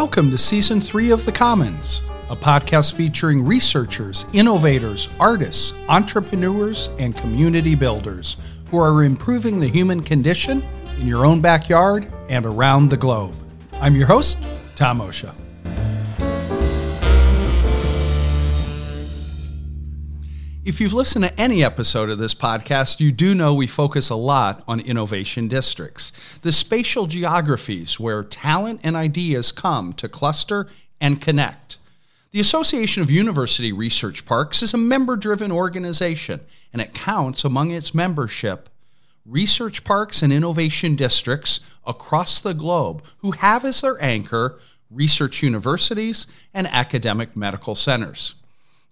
Welcome to Season 3 of The Commons, a podcast featuring researchers, innovators, artists, entrepreneurs, and community builders who are improving the human condition in your own backyard and around the globe. I'm your host, Tom Osha. If you've listened to any episode of this podcast, you do know we focus a lot on innovation districts, the spatial geographies where talent and ideas come to cluster and connect. The Association of University Research Parks is a member driven organization, and it counts among its membership research parks and innovation districts across the globe who have as their anchor research universities and academic medical centers.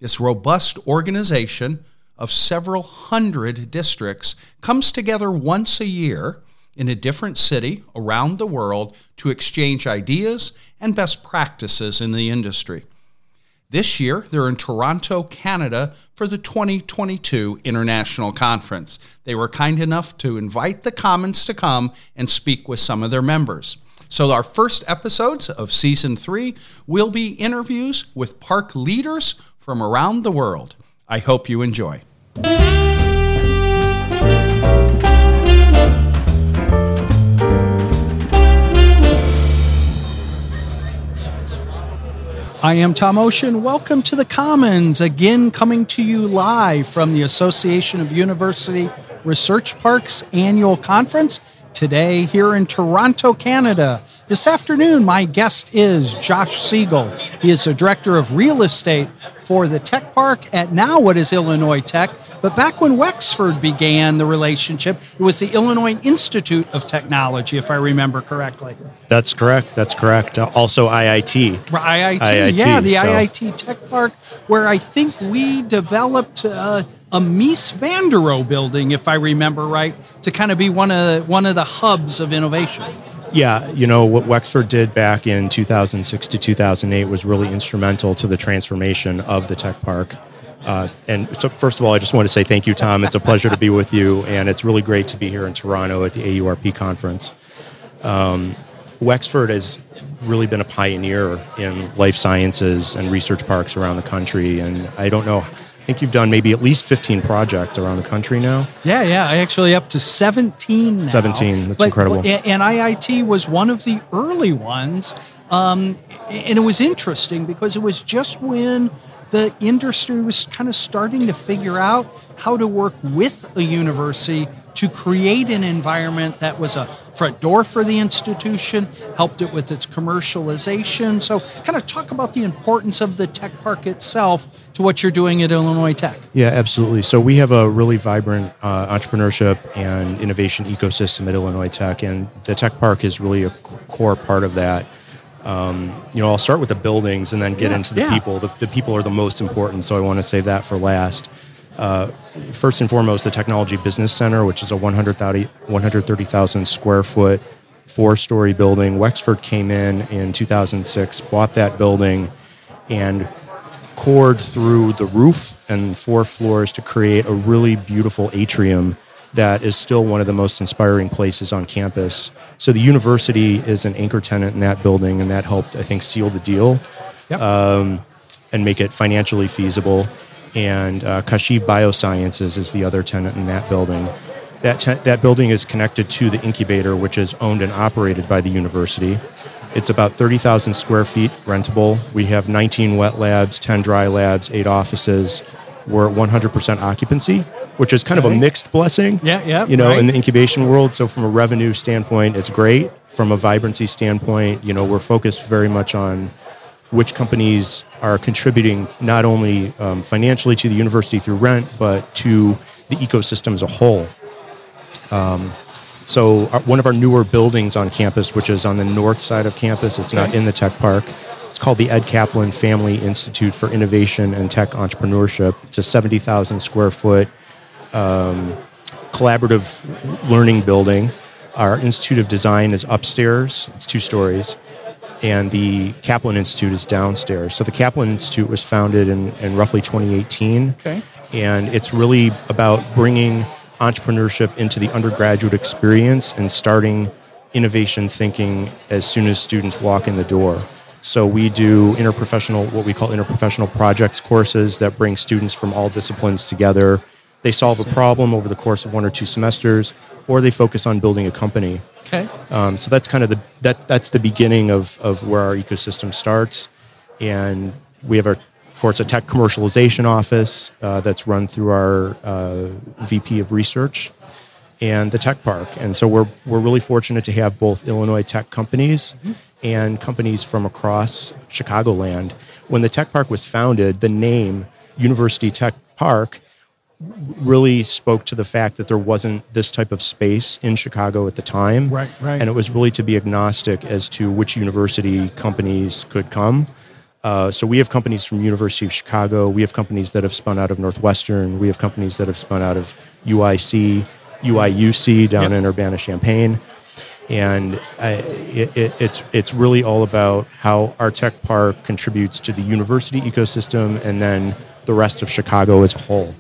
This robust organization of several hundred districts comes together once a year in a different city around the world to exchange ideas and best practices in the industry. This year, they're in Toronto, Canada for the 2022 International Conference. They were kind enough to invite the Commons to come and speak with some of their members. So, our first episodes of season three will be interviews with park leaders from around the world. I hope you enjoy. I am Tom Osha. Welcome to the Commons, again coming to you live from the Association of University Research Parks annual conference today here in Toronto, Canada. This afternoon, my guest is Josh Siegel. He is the Director of Real Estate for the Tech Park at now what is Illinois Tech. But back when Wexford began the relationship, it was the Illinois Institute of Technology, if I remember correctly. That's correct. That's correct. Uh, also IIT. IIT. IIT yeah, the so. IIT Tech Park, where I think we developed. Uh, a Mies van der Rohe building, if I remember right, to kind of be one of one of the hubs of innovation. Yeah, you know what Wexford did back in 2006 to 2008 was really instrumental to the transformation of the tech park. Uh, and so, first of all, I just want to say thank you, Tom. It's a pleasure to be with you, and it's really great to be here in Toronto at the AURP conference. Um, Wexford has really been a pioneer in life sciences and research parks around the country, and I don't know think you've done maybe at least 15 projects around the country now. Yeah, yeah. I actually up to 17 now. 17. That's but, incredible. And IIT was one of the early ones. Um, and it was interesting because it was just when the industry was kind of starting to figure out how to work with a university to create an environment that was a front door for the institution, helped it with its commercialization. So, kind of talk about the importance of the tech park itself to what you're doing at Illinois Tech. Yeah, absolutely. So, we have a really vibrant uh, entrepreneurship and innovation ecosystem at Illinois Tech, and the tech park is really a core part of that. Um, you know, I'll start with the buildings and then get yeah, into the yeah. people. The, the, people are the most important, so I want to save that for last. Uh, first and foremost, the Technology Business Center, which is a 130,000 square foot, four story building. Wexford came in in 2006, bought that building, and cored through the roof and four floors to create a really beautiful atrium that is still one of the most inspiring places on campus. So the university is an anchor tenant in that building, and that helped, I think, seal the deal yep. um, and make it financially feasible and uh, Kashiv Biosciences is the other tenant in that building. That, te- that building is connected to the incubator, which is owned and operated by the university. It's about 30,000 square feet rentable. We have 19 wet labs, 10 dry labs, eight offices. We're at 100% occupancy, which is kind okay. of a mixed blessing. Yeah, yeah. You know, right. in the incubation world. So from a revenue standpoint, it's great. From a vibrancy standpoint, you know, we're focused very much on which companies are contributing not only um, financially to the university through rent, but to the ecosystem as a whole. Um, so, our, one of our newer buildings on campus, which is on the north side of campus, it's not in the tech park. It's called the Ed Kaplan Family Institute for Innovation and Tech Entrepreneurship. It's a 70,000 square foot um, collaborative learning building. Our Institute of Design is upstairs, it's two stories and the Kaplan Institute is downstairs. So the Kaplan Institute was founded in, in roughly 2018. Okay. And it's really about bringing entrepreneurship into the undergraduate experience and starting innovation thinking as soon as students walk in the door. So we do interprofessional, what we call interprofessional projects courses that bring students from all disciplines together. They solve a problem over the course of one or two semesters, or they focus on building a company. Okay. Um, so that's kind of the that that's the beginning of of where our ecosystem starts, and we have our of course a tech commercialization office uh, that's run through our uh, VP of research and the tech park, and so we're we're really fortunate to have both Illinois tech companies and companies from across Chicagoland. When the tech park was founded, the name University Tech Park really spoke to the fact that there wasn't this type of space in Chicago at the time. Right, right. And it was really to be agnostic as to which university companies could come. Uh, so we have companies from University of Chicago. We have companies that have spun out of Northwestern. We have companies that have spun out of UIC, UIUC down Yep. in Urbana-Champaign. And uh, it, it, it's it's really all about how our tech park contributes to the university ecosystem and then the rest of Chicago as a whole.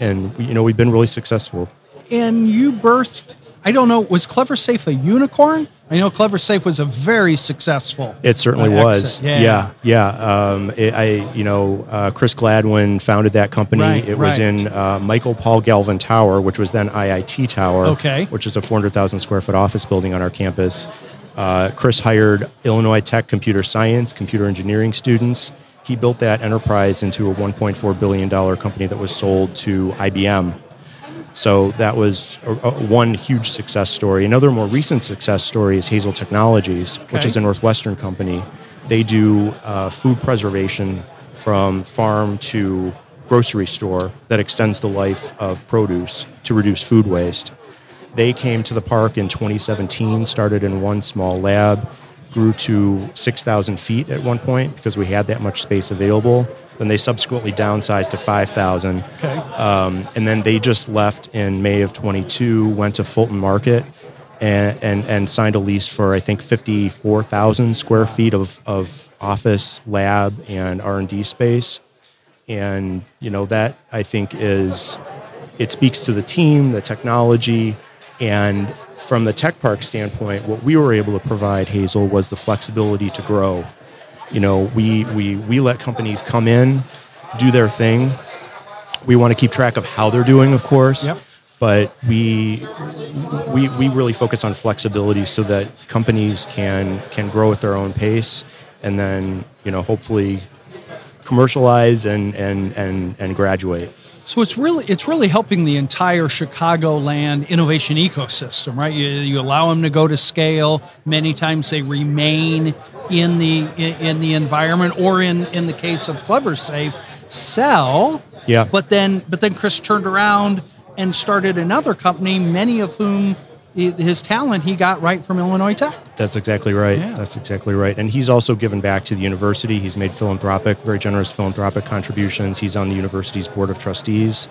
And you know we've been really successful. And you birthed, I don't know, was Cleversafe a unicorn? I know Cleversafe was a very successful. It certainly uh, was. Yeah. yeah, yeah. Um, it, I, you know, uh, Chris Gladwin founded that company. Right, it was in uh, Michael Paul Galvin Tower, which was then IIT Tower. Okay. Which is a 400,000 square foot office building on our campus. Uh, Chris hired Illinois Tech computer science, computer engineering students. He built that enterprise into a 1.4 billion dollar company that was sold to IBM. So that was a, a, one huge success story. Another more recent success story is Hazel Technologies, which is a Northwestern company. They do uh, food preservation from farm to grocery store that extends the life of produce to reduce food waste. They came to the park in 2017, started in one small lab, grew to 6,000 feet at one point because we had that much space available. Then they subsequently downsized to 5,000. Okay. Um, and then they just left in May of 22, went to Fulton Market, and, and, and signed a lease for I think 54,000 square feet of, of office, lab, and R and D space. And you know that I think is it speaks to the team, the technology, and from the tech park standpoint, what we were able to provide Hazel was the flexibility to grow. You know, we we we let companies come in, do their thing, we want to keep track of how they're doing, of course. Yep. But we, we we really focus on flexibility so that companies can can grow at their own pace, and then you know hopefully commercialize and and and and graduate. So it's really it's really helping the entire Chicagoland innovation ecosystem, right? You, you allow them to go to scale. Many times they remain in the in, in the environment, or in in the case of Cleversafe, sell. Yeah. But then but then Chris turned around and started another company, many of whom his talent he got right from Illinois Tech. That's exactly right. Yeah. That's exactly right. And he's also given back to the university. He's made philanthropic, very generous philanthropic contributions. He's on the university's board of trustees.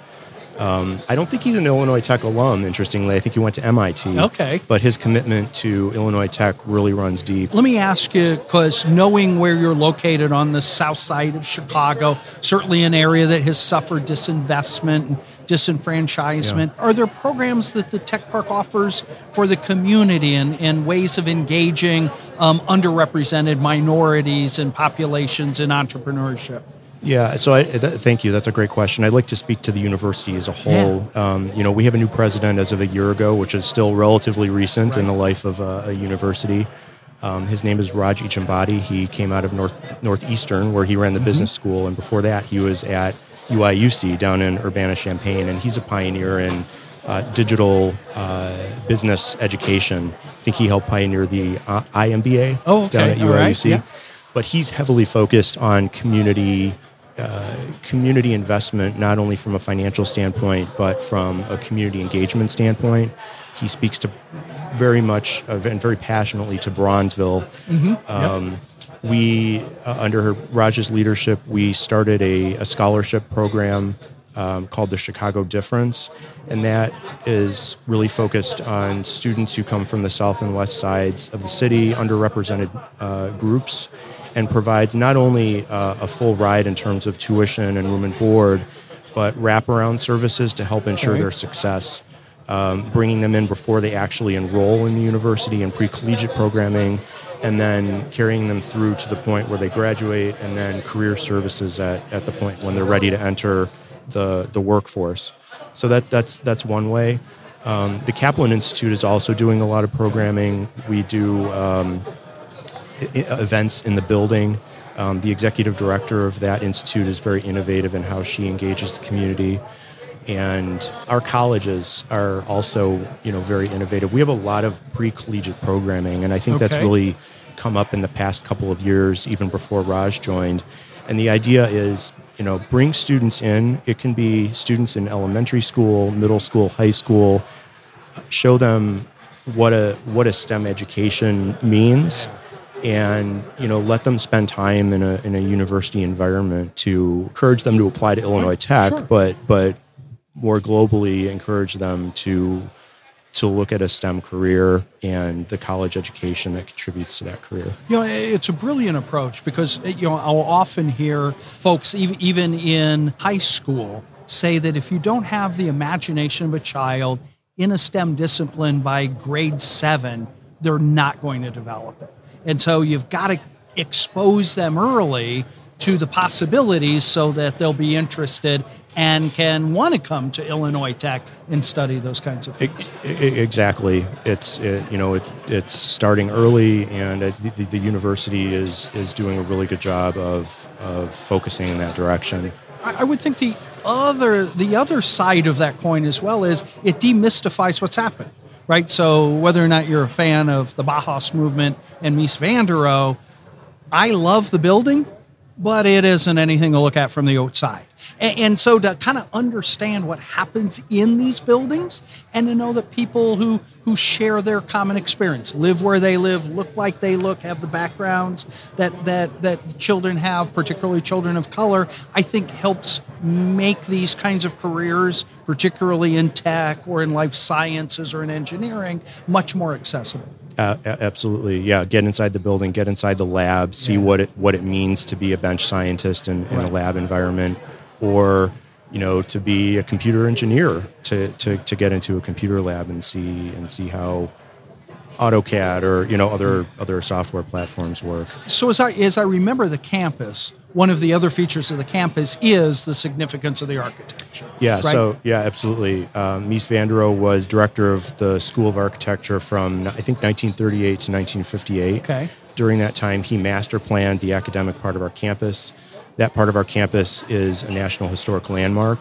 Um, I don't think he's an Illinois Tech alum, interestingly. I think he went to MIT. Okay. But his commitment to Illinois Tech really runs deep. Let me ask you, because knowing where you're located on the south side of Chicago, certainly an area that has suffered disinvestment and disenfranchisement, are there programs that the Tech Park offers for the community and, and ways of engaging um, underrepresented minorities and populations in entrepreneurship? Yeah, so I, th- thank you. That's a great question. I'd like to speak to the university as a whole. Um, you know, we have a new president as of a year ago, which is still relatively recent in the life of a, a university. Um, his name is Raj Echambadi. He came out of North Northeastern, where he ran the business school, and before that, he was at UIUC down in Urbana Champaign, and he's a pioneer in uh, digital uh, business education. I think he helped pioneer the uh, IMBA Oh, okay. down at All right. UIUC Yeah. but he's heavily focused on community uh, community investment, not only from a financial standpoint, but from a community engagement standpoint. He speaks to very much and very passionately to Bronzeville. Um, We, uh, under Raj's leadership, we started a, a scholarship program um, called the Chicago Difference, and that is really focused on students who come from the south and west sides of the city, underrepresented uh, groups, and provides not only uh, a full ride in terms of tuition and room and board, but wraparound services to help ensure Okay. their success. Um, bringing them in before they actually enroll in the university and pre-collegiate programming, and then carrying them through to the point where they graduate, and then career services at, at the point when they're ready to enter the, the workforce. So that, that's, that's one way. Um, the Kaplan Institute is also doing a lot of programming. We do um, events in the building. Um, the executive director of that institute is very innovative in how she engages the community. And our colleges are also, you know, very innovative. We have a lot of pre-collegiate programming, and I think that's really come up in the past couple of years, even before Raj joined. And the idea is, you know, bring students in. It can be students in elementary school, middle school, high school. Show them what a what a STEM education means, and you know, let them spend time in a in a university environment to encourage them to apply to Illinois Tech, Sure. but but more globally encourage them to to look at a STEM career and the college education that contributes to that career. You know, it's a brilliant approach because you know I'll often hear folks, even even in high school, say that if you don't have the imagination of a child in a STEM discipline by grade seven, they're not going to develop it. And so you've got to expose them early to the possibilities so that they'll be interested and can want to come to Illinois Tech and study those kinds of things. Ex- Exactly. It's it, you know it, it's starting early, and the, the, university is is doing a really good job of of focusing in that direction. I I would think the other the other side of that coin as well is it demystifies what's happening, right? So whether or not you're a fan of the Bauhaus movement and Mies van der Rohe, I love the building, but it isn't anything to look at from the outside. And, and so to kind of understand what happens in these buildings and to know that people who, who share their common experience, live where they live, look like they look, have the backgrounds that, that, that children have, particularly children of color, I think helps make these kinds of careers, particularly in tech or in life sciences or in engineering, much more accessible. Uh, absolutely, yeah. Get inside the building, get inside the lab, see what it what it means to be a bench scientist in, in a lab environment, or you know to be a computer engineer to, to, to get into a computer lab and see and see how AutoCAD or you know other other software platforms work. So as I as I remember the campus, one of the other features of the campus is the significance of the architecture. Yeah, right? so yeah, absolutely. Um, Mies van der Rohe was director of the School of Architecture from I think 1938 to 1958. Okay. During that time, he master planned the academic part of our campus. That part of our campus is a National Historic Landmark.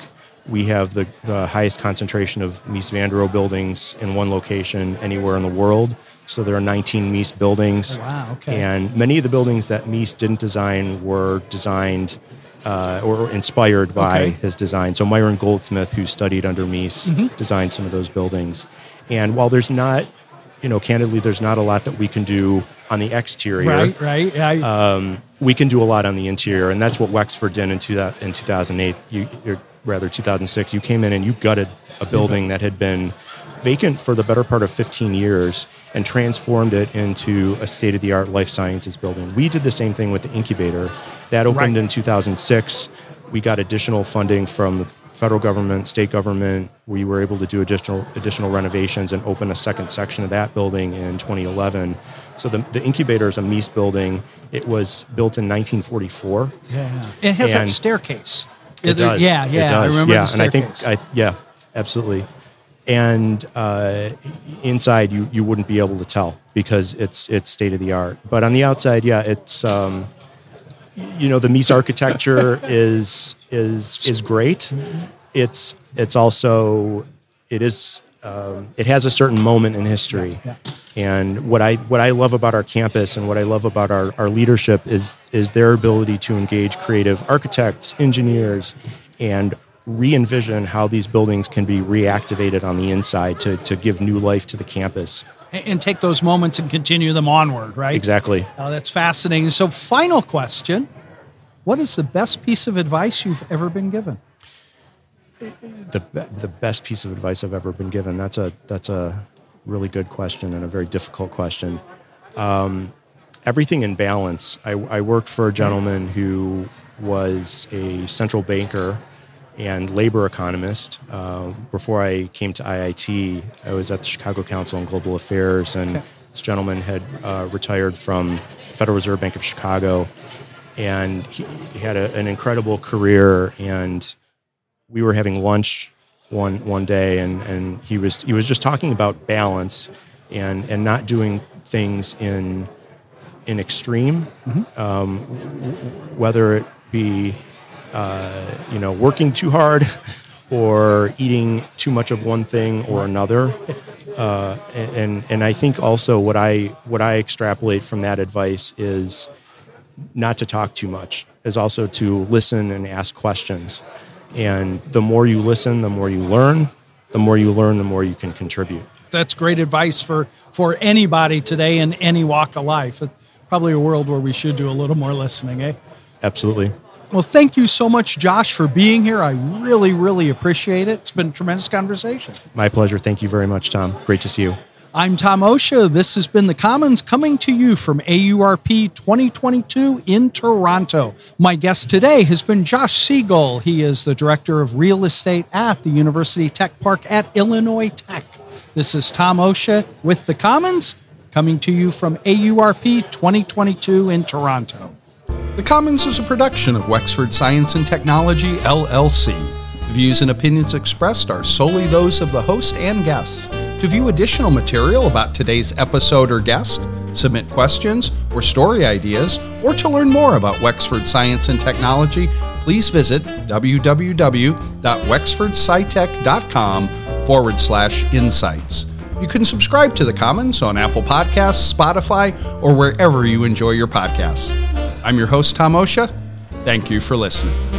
We have the, the highest concentration of Mies van der Rohe buildings in one location anywhere in the world. So there are 19 Mies buildings. Oh, wow, okay. And many of the buildings that Mies didn't design were designed uh, or inspired by Okay. his design. So Myron Goldsmith, who studied under Mies, Mm-hmm. designed some of those buildings. And while there's not, you know, candidly, there's not a lot that we can do on the exterior. right, right. I, Uh, We can do a lot on the interior, and that's what Wexford did in, two, in 2008. You, rather, 2006. You came in and you gutted a building that had been vacant for the better part of 15 years and transformed it into a state-of-the-art life sciences building. We did the same thing with the incubator. That opened Right. in 2006. We got additional funding from the federal government, state government. We were able to do additional additional renovations and open a second section of that building in 2011. So the, the incubator is a Mies building. It was built in 1944. yeah. It has that staircase. It does. Yeah, yeah. It does. I remember yeah, and I think. I yeah, absolutely. And uh, inside, you you wouldn't be able to tell because it's it's state of the art. But on the outside, yeah, it's um, you know the Mies architecture is is is great. It's it's also it is um, it has a certain moment in history. Yeah, And what I what I love about our campus and what I love about our, our leadership is is their ability to engage creative architects, engineers, and re-envision how these buildings can be reactivated on the inside to, to give new life to the campus. and, and take those moments and continue them onward, right? Exactly. Oh, that's fascinating. So, final question What is the best piece of advice you've ever been given? The the best piece of advice I've ever been given. That's a that's a really good question and a very difficult question. Um, everything in balance. I, I worked for a gentleman who was a central banker and labor economist. Uh, before I came to IIT, I was at the Chicago Council on Global Affairs and Okay. This gentleman had uh, retired from Federal Reserve Bank of Chicago, and he, he had a, an incredible career. And we were having lunch one one day, and, and he was he was just talking about balance and and not doing things in in extreme, mm-hmm. um, whether it be uh, you know working too hard or eating too much of one thing or another. Uh, and and I think also what I what I extrapolate from that advice is not to talk too much, is also to listen and ask questions. And the more you listen, the more you learn. The more you learn, the more you can contribute. That's great advice for for anybody today in any walk of life. It's probably a world where we should do a little more listening, eh? Absolutely. Well, thank you so much, Josh, for being here. I really, really appreciate it. It's been a tremendous conversation. My pleasure. Thank you very much, Tom. Great to see you. I'm Tom Osha. This has been The Commons coming to you from AURP 2022 in Toronto. My guest today has been Josh Siegel. He is the Director of Real Estate at the University Tech Park at Illinois Tech. This is Tom Osha with The Commons coming to you from AURP 2022 in Toronto. The Commons is a production of Wexford Science and Technology, LLC. Views and opinions expressed are solely those of the host and guests. To view additional material about today's episode or guest, submit questions or story ideas, or to learn more about Wexford Science and Technology, please visit www.wexfordscitech.com forward slash insights. You can subscribe to The Commons on Apple Podcasts, Spotify, or wherever you enjoy your podcasts. I'm your host, Tom Osha. Thank you for listening.